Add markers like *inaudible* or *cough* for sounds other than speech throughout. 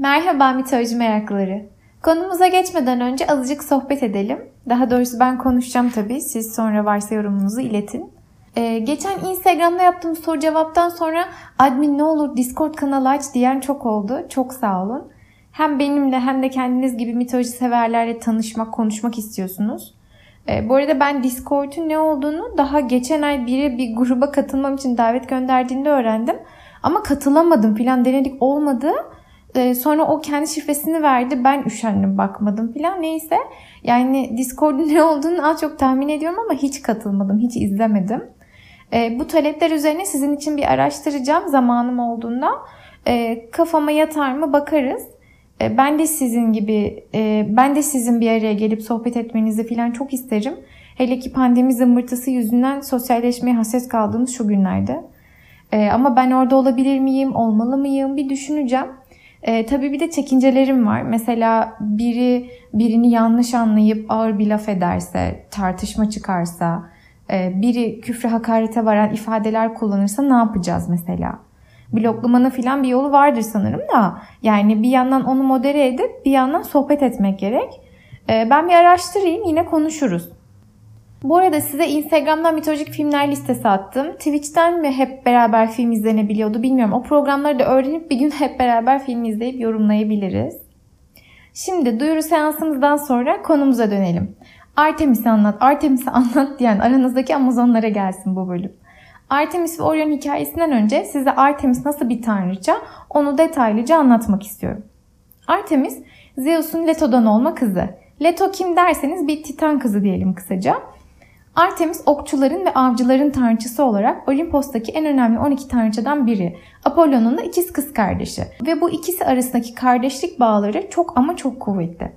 Merhaba mitoloji meraklıları. Konumuza geçmeden önce azıcık sohbet edelim. Daha doğrusu ben konuşacağım tabii. Siz sonra varsa yorumunuzu iletin. Ee, geçen Instagram'da yaptığım soru cevaptan sonra admin ne olur Discord kanalı aç diyen çok oldu. Çok sağ olun. Hem benimle hem de kendiniz gibi mitoloji severlerle tanışmak, konuşmak istiyorsunuz. Ee, bu arada ben Discord'un ne olduğunu daha geçen ay biri bir gruba katılmam için davet gönderdiğinde öğrendim. Ama katılamadım filan denedik olmadı. Ee, sonra o kendi şifresini verdi. Ben üşendim bakmadım filan. Neyse yani Discord'un *laughs* ne olduğunu az çok tahmin ediyorum ama hiç katılmadım. Hiç izlemedim. Ee, bu talepler üzerine sizin için bir araştıracağım zamanım olduğunda. Ee, kafama yatar mı bakarız. Ee, ben de sizin gibi, e, ben de sizin bir araya gelip sohbet etmenizi filan çok isterim. Hele ki pandemi zımbırtısı yüzünden sosyalleşmeye hassas kaldığımız şu günlerde. Ee, ama ben orada olabilir miyim, olmalı mıyım bir düşüneceğim. Ee, tabii bir de çekincelerim var. Mesela biri birini yanlış anlayıp ağır bir laf ederse, tartışma çıkarsa, e, biri küfre hakarete varan ifadeler kullanırsa ne yapacağız mesela? Bloklamanın filan bir yolu vardır sanırım da. Yani bir yandan onu modere edip bir yandan sohbet etmek gerek. Ee, ben bir araştırayım yine konuşuruz. Bu arada size Instagram'dan mitolojik filmler listesi attım. Twitch'ten mi hep beraber film izlenebiliyordu bilmiyorum. O programları da öğrenip bir gün hep beraber film izleyip yorumlayabiliriz. Şimdi duyuru seansımızdan sonra konumuza dönelim. Artemis'i anlat, Artemis'i *laughs* anlat diyen aranızdaki Amazonlara gelsin bu bölüm. Artemis ve Orion hikayesinden önce size Artemis nasıl bir tanrıça onu detaylıca anlatmak istiyorum. Artemis, Zeus'un Leto'dan olma kızı. Leto kim derseniz bir Titan kızı diyelim kısaca. Artemis okçuların ve avcıların tanrıçası olarak Olimpos'taki en önemli 12 tanrıçadan biri. Apollon'un da ikiz kız kardeşi. Ve bu ikisi arasındaki kardeşlik bağları çok ama çok kuvvetli.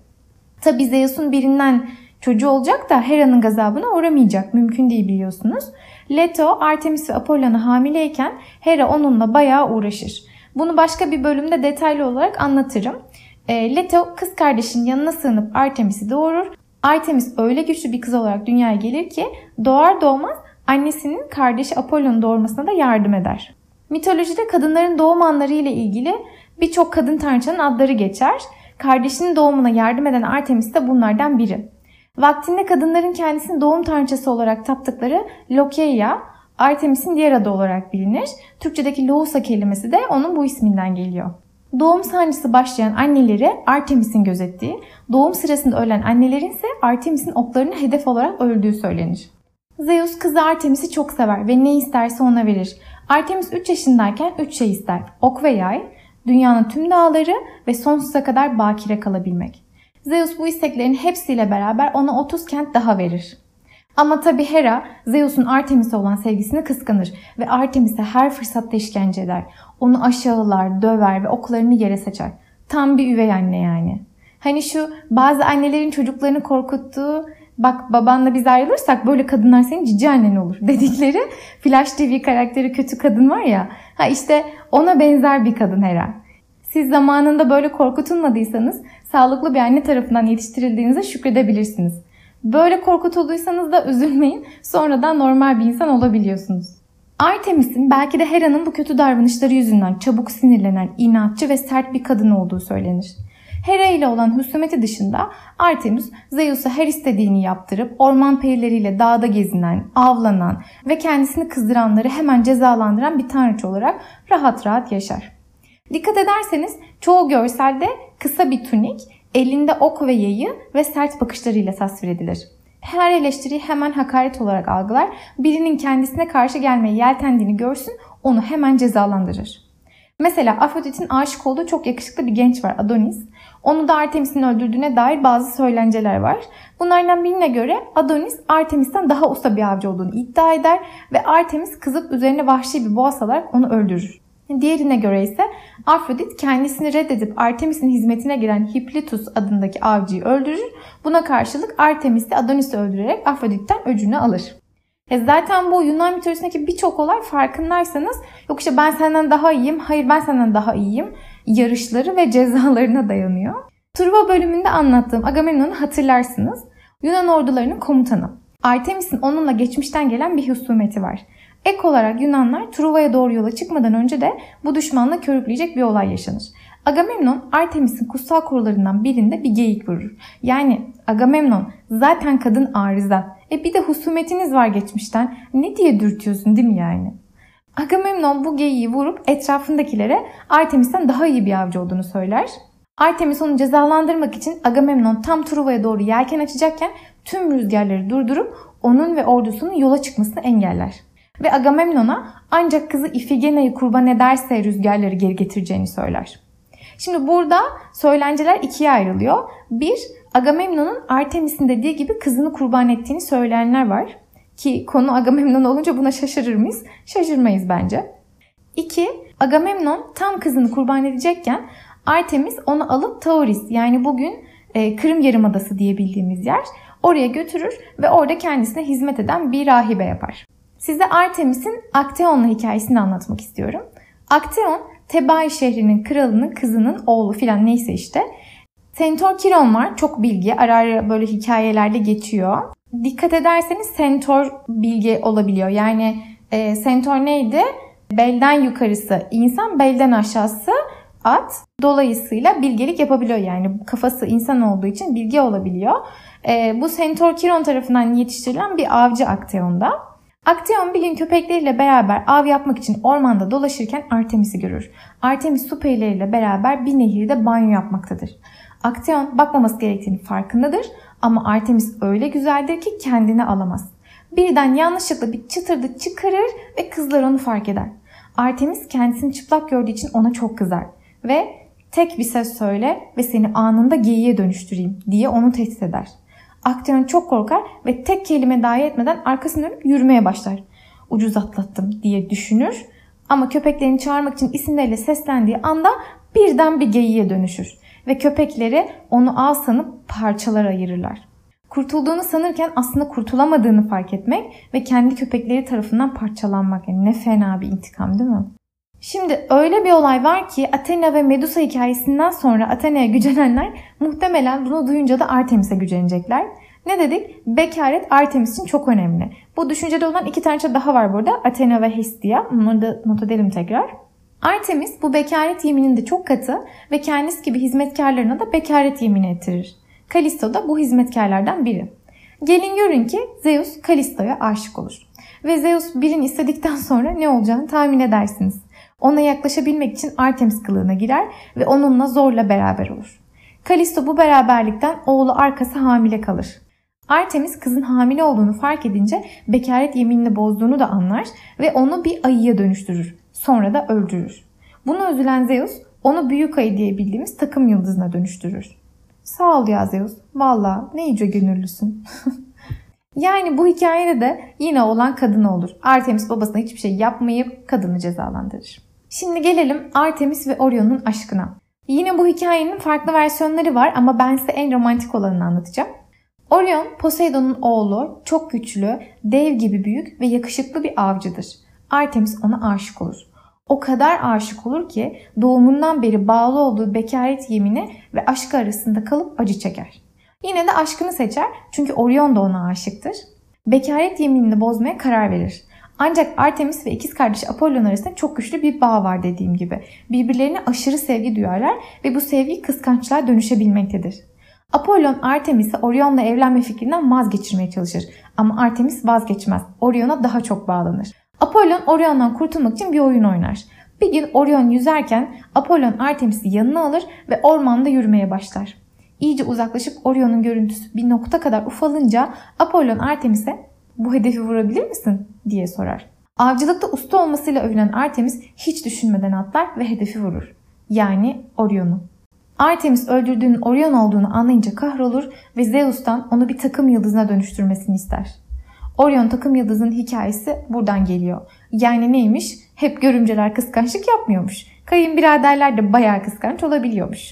Tabi Zeus'un birinden çocuğu olacak da Hera'nın gazabına uğramayacak. Mümkün değil biliyorsunuz. Leto, Artemis ve Apollon'a hamileyken Hera onunla bayağı uğraşır. Bunu başka bir bölümde detaylı olarak anlatırım. E, Leto kız kardeşinin yanına sığınıp Artemis'i doğurur. Artemis öyle güçlü bir kız olarak dünyaya gelir ki doğar doğmaz annesinin kardeşi Apollon'un doğurmasına da yardım eder. Mitolojide kadınların doğum anları ile ilgili birçok kadın tanrıçanın adları geçer. Kardeşinin doğumuna yardım eden Artemis de bunlardan biri. Vaktinde kadınların kendisini doğum tanrıçası olarak taptıkları Lokeia, Artemis'in diğer adı olarak bilinir. Türkçedeki Lousa kelimesi de onun bu isminden geliyor. Doğum sancısı başlayan anneleri Artemis'in gözettiği, doğum sırasında ölen annelerin ise Artemis'in oklarını hedef olarak öldüğü söylenir. Zeus kızı Artemis'i çok sever ve ne isterse ona verir. Artemis 3 yaşındayken 3 şey ister. Ok ve yay, dünyanın tüm dağları ve sonsuza kadar bakire kalabilmek. Zeus bu isteklerin hepsiyle beraber ona 30 kent daha verir. Ama tabi Hera Zeus'un Artemis'e olan sevgisini kıskanır ve Artemis'e her fırsatta işkence eder. Onu aşağılar, döver ve oklarını yere saçar. Tam bir üvey anne yani. Hani şu bazı annelerin çocuklarını korkuttuğu bak babanla biz ayrılırsak böyle kadınlar senin cici annen olur *laughs* dedikleri Flash TV karakteri kötü kadın var ya. Ha işte ona benzer bir kadın Hera. Siz zamanında böyle korkutulmadıysanız sağlıklı bir anne tarafından yetiştirildiğinize şükredebilirsiniz. Böyle korkutulduysanız da üzülmeyin. Sonradan normal bir insan olabiliyorsunuz. Artemis'in belki de Hera'nın bu kötü davranışları yüzünden çabuk sinirlenen, inatçı ve sert bir kadın olduğu söylenir. Hera ile olan husumeti dışında Artemis Zeus'a her istediğini yaptırıp orman perileriyle dağda gezinen, avlanan ve kendisini kızdıranları hemen cezalandıran bir tanrıç olarak rahat rahat yaşar. Dikkat ederseniz çoğu görselde kısa bir tunik, elinde ok ve yayı ve sert bakışlarıyla tasvir edilir. Her eleştiriyi hemen hakaret olarak algılar, birinin kendisine karşı gelmeye yeltendiğini görsün, onu hemen cezalandırır. Mesela Afrodit'in aşık olduğu çok yakışıklı bir genç var Adonis. Onu da Artemis'in öldürdüğüne dair bazı söylenceler var. Bunlardan birine göre Adonis Artemis'ten daha usta bir avcı olduğunu iddia eder ve Artemis kızıp üzerine vahşi bir boğa salarak onu öldürür. Diğerine göre ise Afrodit kendisini reddedip Artemis'in hizmetine giren Hippolytus adındaki avcıyı öldürür. Buna karşılık Artemis de Adonis'i öldürerek Afrodit'ten öcünü alır. E zaten bu Yunan mitolojisindeki birçok olay farkındaysanız yok işte ben senden daha iyiyim, hayır ben senden daha iyiyim yarışları ve cezalarına dayanıyor. Truva bölümünde anlattığım Agamemnon'u hatırlarsınız. Yunan ordularının komutanı. Artemis'in onunla geçmişten gelen bir husumeti var. Ek olarak Yunanlar Truva'ya doğru yola çıkmadan önce de bu düşmanla körükleyecek bir olay yaşanır. Agamemnon Artemis'in kutsal korularından birinde bir geyik vurur. Yani Agamemnon zaten kadın arıza. E bir de husumetiniz var geçmişten. Ne diye dürtüyorsun değil mi yani? Agamemnon bu geyiği vurup etrafındakilere Artemis'ten daha iyi bir avcı olduğunu söyler. Artemis onu cezalandırmak için Agamemnon tam Truva'ya doğru yelken açacakken tüm rüzgarları durdurup onun ve ordusunun yola çıkmasını engeller. Ve Agamemnon'a ancak kızı Ifigena'yı kurban ederse rüzgarları geri getireceğini söyler. Şimdi burada söylenceler ikiye ayrılıyor. Bir, Agamemnon'un Artemis'in dediği gibi kızını kurban ettiğini söyleyenler var. Ki konu Agamemnon olunca buna şaşırır mıyız? Şaşırmayız bence. İki, Agamemnon tam kızını kurban edecekken Artemis onu alıp Tauris yani bugün e, Kırım Yarımadası diye bildiğimiz yer oraya götürür ve orada kendisine hizmet eden bir rahibe yapar. Size Artemis'in Akteon'la hikayesini anlatmak istiyorum. Akteon, Tebai şehrinin kralının kızının oğlu filan neyse işte. Sentor Kiron var. Çok bilgi. Ara ara böyle hikayelerde geçiyor. Dikkat ederseniz Sentor bilgi olabiliyor. Yani e, Sentor neydi? Belden yukarısı insan, belden aşağısı at. Dolayısıyla bilgelik yapabiliyor yani. Kafası insan olduğu için bilgi olabiliyor. E, bu Sentor Kiron tarafından yetiştirilen bir avcı Akteon'da. Akteon bir gün köpekleriyle beraber av yapmak için ormanda dolaşırken Artemis'i görür. Artemis su perileriyle beraber bir nehirde banyo yapmaktadır. Akteon bakmaması gerektiğini farkındadır ama Artemis öyle güzeldir ki kendini alamaz. Birden yanlışlıkla bir çıtırdı çıkarır ve kızlar onu fark eder. Artemis kendisini çıplak gördüğü için ona çok kızar ve tek bir ses söyle ve seni anında geyiğe dönüştüreyim diye onu tehdit eder. Akteon çok korkar ve tek kelime dahi etmeden arkasını dönüp yürümeye başlar. Ucuz atlattım diye düşünür ama köpeklerini çağırmak için isimleriyle seslendiği anda birden bir geyiğe dönüşür ve köpekleri onu ağ sanıp parçalar ayırırlar. Kurtulduğunu sanırken aslında kurtulamadığını fark etmek ve kendi köpekleri tarafından parçalanmak. Yani ne fena bir intikam değil mi? Şimdi öyle bir olay var ki Athena ve Medusa hikayesinden sonra Athena'ya gücenenler muhtemelen bunu duyunca da Artemis'e gücenecekler. Ne dedik? Bekaret Artemis için çok önemli. Bu düşüncede olan iki tane daha var burada. Athena ve Hestia. Bunları da not edelim tekrar. Artemis bu bekaret yemininde çok katı ve kendisi gibi hizmetkarlarına da bekaret yemini ettirir. Kalisto da bu hizmetkarlardan biri. Gelin görün ki Zeus Kalisto'ya aşık olur. Ve Zeus birini istedikten sonra ne olacağını tahmin edersiniz. Ona yaklaşabilmek için Artemis kılığına girer ve onunla zorla beraber olur. Kalisto bu beraberlikten oğlu arkası hamile kalır. Artemis kızın hamile olduğunu fark edince bekaret yeminini bozduğunu da anlar ve onu bir ayıya dönüştürür. Sonra da öldürür. Buna üzülen Zeus onu büyük ayı diye bildiğimiz takım yıldızına dönüştürür. Sağ ol ya Zeus. Valla ne iyice gönüllüsün. *laughs* yani bu hikayede de yine olan kadını olur. Artemis babasına hiçbir şey yapmayıp kadını cezalandırır. Şimdi gelelim Artemis ve Orion'un aşkına. Yine bu hikayenin farklı versiyonları var ama ben size en romantik olanını anlatacağım. Orion, Poseidon'un oğlu, çok güçlü, dev gibi büyük ve yakışıklı bir avcıdır. Artemis ona aşık olur. O kadar aşık olur ki doğumundan beri bağlı olduğu bekaret yemini ve aşkı arasında kalıp acı çeker. Yine de aşkını seçer çünkü Orion da ona aşıktır. Bekaret yeminini bozmaya karar verir. Ancak Artemis ve ikiz kardeş Apollon arasında çok güçlü bir bağ var dediğim gibi. Birbirlerine aşırı sevgi duyarlar ve bu sevgi kıskançlığa dönüşebilmektedir. Apollon Artemis'i Orion'la evlenme fikrinden vazgeçirmeye çalışır. Ama Artemis vazgeçmez. Orion'a daha çok bağlanır. Apollon Orion'dan kurtulmak için bir oyun oynar. Bir gün Orion yüzerken Apollon Artemis'i yanına alır ve ormanda yürümeye başlar. İyice uzaklaşıp Orion'un görüntüsü bir nokta kadar ufalınca Apollon Artemis'e bu hedefi vurabilir misin diye sorar. Avcılıkta usta olmasıyla övülen Artemis hiç düşünmeden atlar ve hedefi vurur. Yani Orion'u. Artemis öldürdüğünün Orion olduğunu anlayınca kahrolur ve Zeus'tan onu bir takım yıldızına dönüştürmesini ister. Orion takım yıldızının hikayesi buradan geliyor. Yani neymiş? Hep görümceler kıskançlık yapmıyormuş. Kayınbiraderler de bayağı kıskanç olabiliyormuş.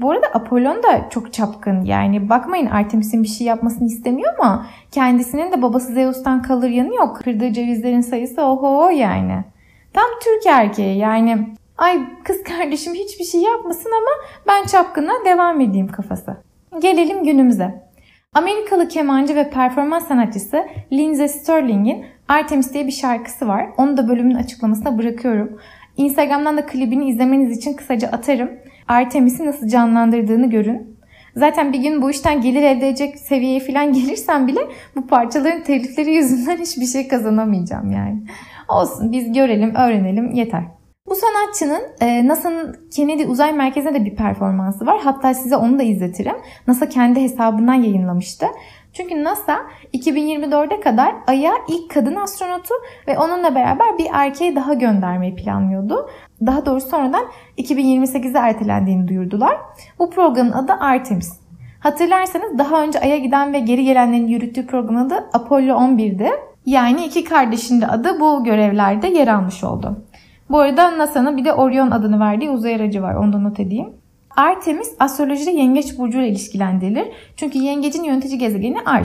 Bu arada Apollon da çok çapkın. Yani bakmayın Artemis'in bir şey yapmasını istemiyor ama kendisinin de babası Zeus'tan kalır yanı yok. Kırdığı cevizlerin sayısı oho yani. Tam Türk erkeği yani ay kız kardeşim hiçbir şey yapmasın ama ben çapkına devam edeyim kafası. Gelelim günümüze. Amerikalı kemancı ve performans sanatçısı Lindsey Sterling'in Artemis diye bir şarkısı var. Onu da bölümün açıklamasına bırakıyorum. Instagram'dan da klibini izlemeniz için kısaca atarım. Artemis'i nasıl canlandırdığını görün. Zaten bir gün bu işten gelir elde edecek seviyeye falan *laughs* gelirsem bile bu parçaların telifleri yüzünden hiçbir şey kazanamayacağım yani. Olsun biz görelim, öğrenelim yeter. Bu sanatçının e, NASA'nın Kennedy Uzay Merkezi'nde de bir performansı var. Hatta size onu da izletirim. NASA kendi hesabından yayınlamıştı. Çünkü NASA 2024'e kadar Ay'a ilk kadın astronotu ve onunla beraber bir erkeği daha göndermeyi planlıyordu. Daha doğrusu sonradan 2028'e ertelendiğini duyurdular. Bu programın adı Artemis. Hatırlarsanız daha önce Ay'a giden ve geri gelenlerin yürüttüğü programın adı Apollo 11'di. Yani iki kardeşin de adı bu görevlerde yer almış oldu. Bu arada NASA'nın bir de Orion adını verdiği uzay aracı var. Onu da not edeyim. Artemis astrolojide yengeç burcuyla ilişkilendirilir. Çünkü yengecin yönetici gezegeni Ay.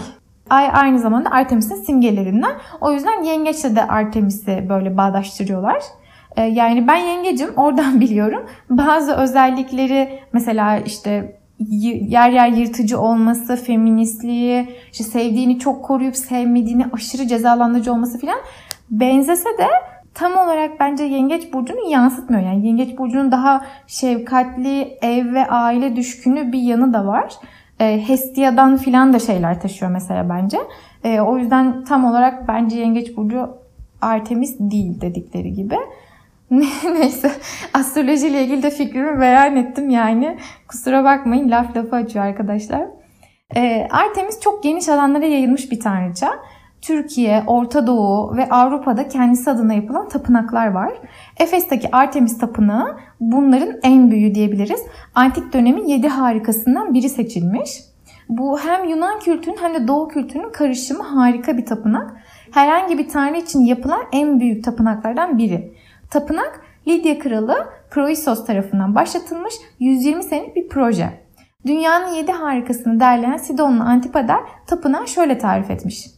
Ay aynı zamanda Artemis'in simgelerinden. O yüzden yengeçle de Artemis'i böyle bağdaştırıyorlar. Ee, yani ben yengecim oradan *laughs* biliyorum. Bazı özellikleri mesela işte yer yer yırtıcı olması, feministliği, işte sevdiğini çok koruyup sevmediğini aşırı cezalandırıcı olması filan benzese de tam olarak bence Yengeç Burcu'nu yansıtmıyor. Yani Yengeç Burcu'nun daha şefkatli, ev ve aile düşkünü bir yanı da var. E, Hestia'dan filan da şeyler taşıyor mesela bence. E, o yüzden tam olarak bence Yengeç Burcu Artemis değil dedikleri gibi. *laughs* Neyse astrolojiyle ilgili de fikrimi beyan ettim yani. Kusura bakmayın laf lafı açıyor arkadaşlar. E, Artemis çok geniş alanlara yayılmış bir tanrıça. Türkiye, Orta Doğu ve Avrupa'da kendisi adına yapılan tapınaklar var. Efes'teki Artemis Tapınağı bunların en büyüğü diyebiliriz. Antik dönemin yedi harikasından biri seçilmiş. Bu hem Yunan kültürünün hem de Doğu kültürünün karışımı harika bir tapınak. Herhangi bir tanrı için yapılan en büyük tapınaklardan biri. Tapınak Lidya Kralı Kroisos tarafından başlatılmış 120 senelik bir proje. Dünyanın yedi harikasını derleyen Sidonlu Antipater tapınağı şöyle tarif etmiş.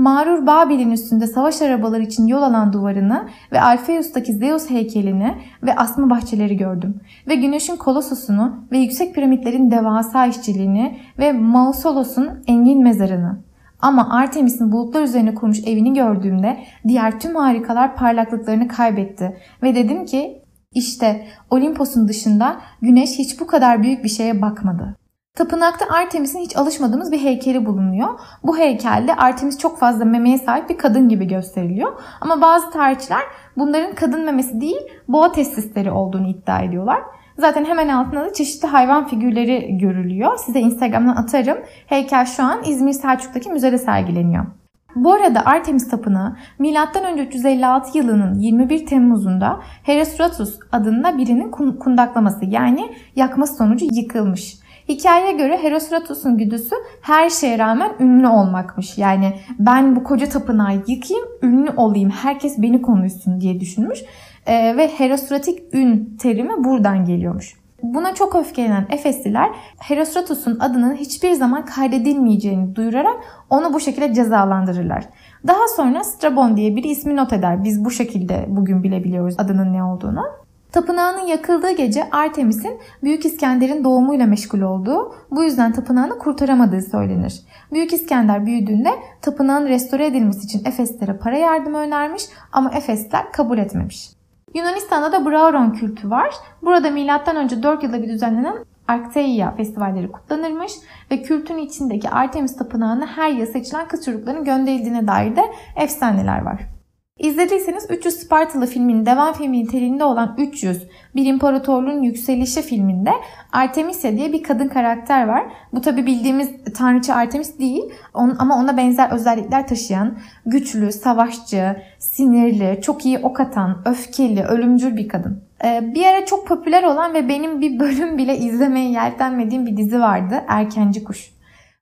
Mağrur Babil'in üstünde savaş arabaları için yol alan duvarını ve Alfeus'taki Zeus heykelini ve asma bahçeleri gördüm. Ve güneşin kolososunu ve yüksek piramitlerin devasa işçiliğini ve Mausolos'un engin mezarını. Ama Artemis'in bulutlar üzerine kurmuş evini gördüğümde diğer tüm harikalar parlaklıklarını kaybetti. Ve dedim ki işte Olimpos'un dışında güneş hiç bu kadar büyük bir şeye bakmadı. Tapınakta Artemis'in hiç alışmadığımız bir heykeli bulunuyor. Bu heykelde Artemis çok fazla memeye sahip bir kadın gibi gösteriliyor. Ama bazı tarihçiler bunların kadın memesi değil boğa testisleri olduğunu iddia ediyorlar. Zaten hemen altında da çeşitli hayvan figürleri görülüyor. Size Instagram'dan atarım. Heykel şu an İzmir Selçuk'taki müzede sergileniyor. Bu arada Artemis Tapınağı M.Ö. 356 yılının 21 Temmuz'unda Herostratus adında birinin kundaklaması yani yakması sonucu yıkılmış. Hikayeye göre Herostratus'un güdüsü her şeye rağmen ünlü olmakmış. Yani ben bu koca tapınağı yıkayım, ünlü olayım, herkes beni konuşsun diye düşünmüş. Ee, ve Herostratik ün terimi buradan geliyormuş. Buna çok öfkelenen Efesliler Herostratus'un adının hiçbir zaman kaydedilmeyeceğini duyurarak onu bu şekilde cezalandırırlar. Daha sonra Strabon diye bir ismi not eder. Biz bu şekilde bugün bilebiliyoruz adının ne olduğunu. Tapınağının yakıldığı gece Artemis'in Büyük İskender'in doğumuyla meşgul olduğu, bu yüzden tapınağını kurtaramadığı söylenir. Büyük İskender büyüdüğünde tapınağın restore edilmesi için Efeslere para yardımı önermiş ama Efesler kabul etmemiş. Yunanistan'da da Brauron kültü var. Burada M.Ö. 4 yılda bir düzenlenen Arcteia festivalleri kutlanırmış ve kültün içindeki Artemis tapınağına her yıl seçilen kız çocuklarının gönderildiğine dair de efsaneler var. İzlediyseniz 300 Spartalı filminin devam filmi niteliğinde olan 300 Bir İmparatorluğun Yükselişi filminde Artemisia diye bir kadın karakter var. Bu tabi bildiğimiz tanrıça Artemis değil ama ona benzer özellikler taşıyan güçlü, savaşçı, sinirli, çok iyi ok atan, öfkeli, ölümcül bir kadın. Ee, bir ara çok popüler olan ve benim bir bölüm bile izlemeye yeltenmediğim bir dizi vardı. Erkenci Kuş.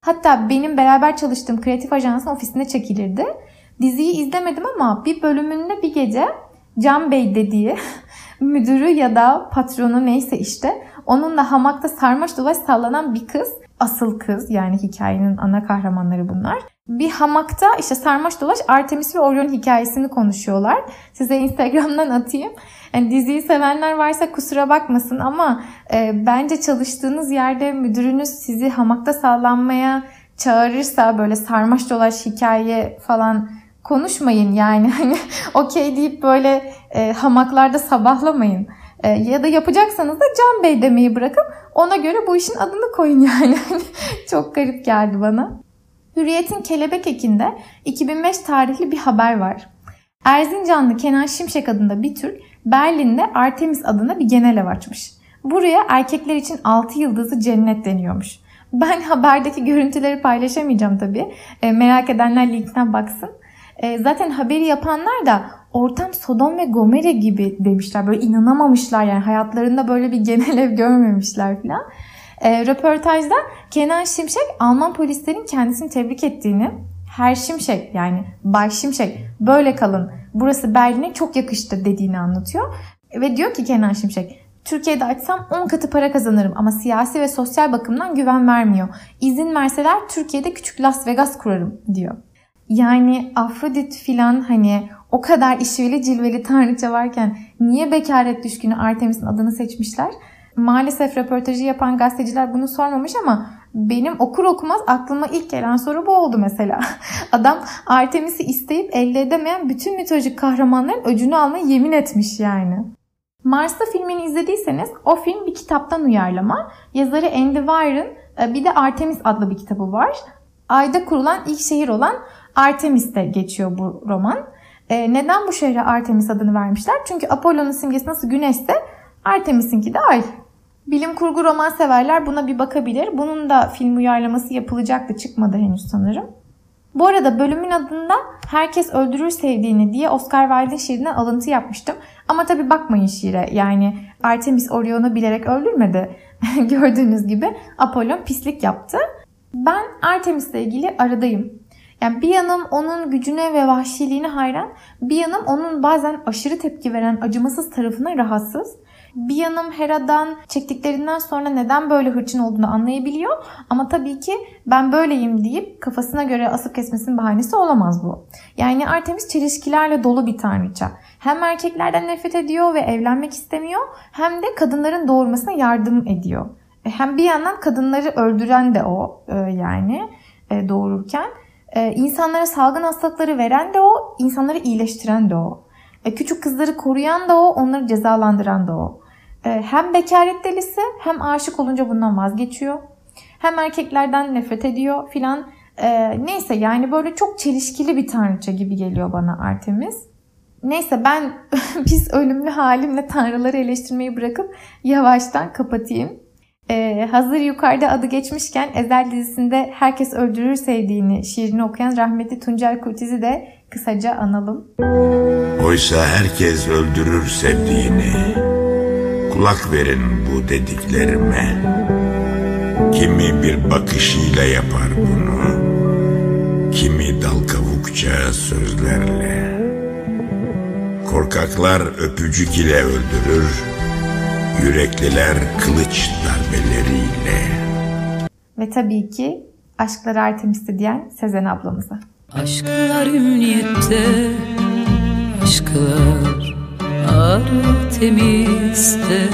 Hatta benim beraber çalıştığım kreatif ajansın ofisinde çekilirdi. Diziyi izlemedim ama bir bölümünde bir gece Can Bey dediği *laughs* müdürü ya da patronu neyse işte onunla hamakta sarmaş dolaş sallanan bir kız asıl kız yani hikayenin ana kahramanları bunlar. Bir hamakta işte sarmaş dolaş Artemis ve Orion hikayesini konuşuyorlar. Size Instagram'dan atayım. Yani diziyi sevenler varsa kusura bakmasın ama e, bence çalıştığınız yerde müdürünüz sizi hamakta sallanmaya çağırırsa böyle sarmaş dolaş hikaye falan konuşmayın yani *laughs* hani okey deyip böyle e, hamaklarda sabahlamayın. E, ya da yapacaksanız da Can Bey demeyi bırakıp ona göre bu işin adını koyun yani. *laughs* Çok garip geldi bana. Hürriyet'in Kelebek Ekinde 2005 tarihli bir haber var. Erzincanlı Kenan Şimşek adında bir Türk Berlin'de Artemis adına bir genel ev açmış. Buraya erkekler için 6 yıldızlı cennet deniyormuş. Ben haberdeki görüntüleri paylaşamayacağım tabii. E, merak edenler linkten baksın. E, zaten haberi yapanlar da ortam Sodom ve Gomorre gibi demişler. Böyle inanamamışlar yani hayatlarında böyle bir genel *laughs* ev görmemişler falan. E, röportajda Kenan Şimşek Alman polislerin kendisini tebrik ettiğini, her Şimşek yani Bay Şimşek böyle kalın burası Berlin'e çok yakıştı dediğini anlatıyor. Ve diyor ki Kenan Şimşek Türkiye'de açsam 10 katı para kazanırım ama siyasi ve sosyal bakımdan güven vermiyor. İzin verseler Türkiye'de küçük Las Vegas kurarım diyor. Yani Afrodit filan hani o kadar işveli cilveli tanrıça varken niye bekaret düşkünü Artemis'in adını seçmişler? Maalesef röportajı yapan gazeteciler bunu sormamış ama benim okur okumaz aklıma ilk gelen soru bu oldu mesela. *laughs* Adam Artemis'i isteyip elde edemeyen bütün mitolojik kahramanların öcünü almayı yemin etmiş yani. Mars'ta filmini izlediyseniz o film bir kitaptan uyarlama. Yazarı Andy Weir'ın e, bir de Artemis adlı bir kitabı var. Ayda kurulan ilk şehir olan Artemis'te geçiyor bu roman. E, neden bu şehre Artemis adını vermişler? Çünkü Apollo'nun simgesi nasıl güneşse Artemis'inki de ay. Bilim kurgu roman severler buna bir bakabilir. Bunun da film uyarlaması yapılacaktı çıkmadı henüz sanırım. Bu arada bölümün adında Herkes Öldürür Sevdiğini diye Oscar Wilde'in şiirinden alıntı yapmıştım. Ama tabi bakmayın şiire. Yani Artemis Orion'u bilerek öldürmedi. *laughs* Gördüğünüz gibi Apollon pislik yaptı. Ben Artemis'le ilgili aradayım. Yani bir yanım onun gücüne ve vahşiliğine hayran, bir yanım onun bazen aşırı tepki veren acımasız tarafına rahatsız. Bir yanım Hera'dan çektiklerinden sonra neden böyle hırçın olduğunu anlayabiliyor. Ama tabii ki ben böyleyim deyip kafasına göre asıp kesmesinin bahanesi olamaz bu. Yani Artemis çelişkilerle dolu bir tanrıça. Hem erkeklerden nefret ediyor ve evlenmek istemiyor hem de kadınların doğurmasına yardım ediyor. E, hem bir yandan kadınları öldüren de o e, yani e, insanlara salgın hastalıkları veren de o, insanları iyileştiren de o. Küçük kızları koruyan da o, onları cezalandıran da o. Hem bekaret delisi hem aşık olunca bundan vazgeçiyor. Hem erkeklerden nefret ediyor filan. Neyse yani böyle çok çelişkili bir tanrıça gibi geliyor bana Artemis. Neyse ben *laughs* pis ölümlü halimle tanrıları eleştirmeyi bırakıp yavaştan kapatayım. Ee, hazır yukarıda adı geçmişken Ezel dizisinde Herkes Öldürür Sevdiğini şiirini okuyan rahmetli Tuncel Kurtiz'i de kısaca analım. Oysa herkes öldürür sevdiğini. Kulak verin bu dediklerime. Kimi bir bakışıyla yapar bunu. Kimi dal kavukça sözlerle. Korkaklar öpücük ile öldürür, yürekliler kılıç darbeleriyle. Ve tabii ki aşklar Artemis'te diyen Sezen ablamıza. Aşklar ümniyette, aşklar Artemis'te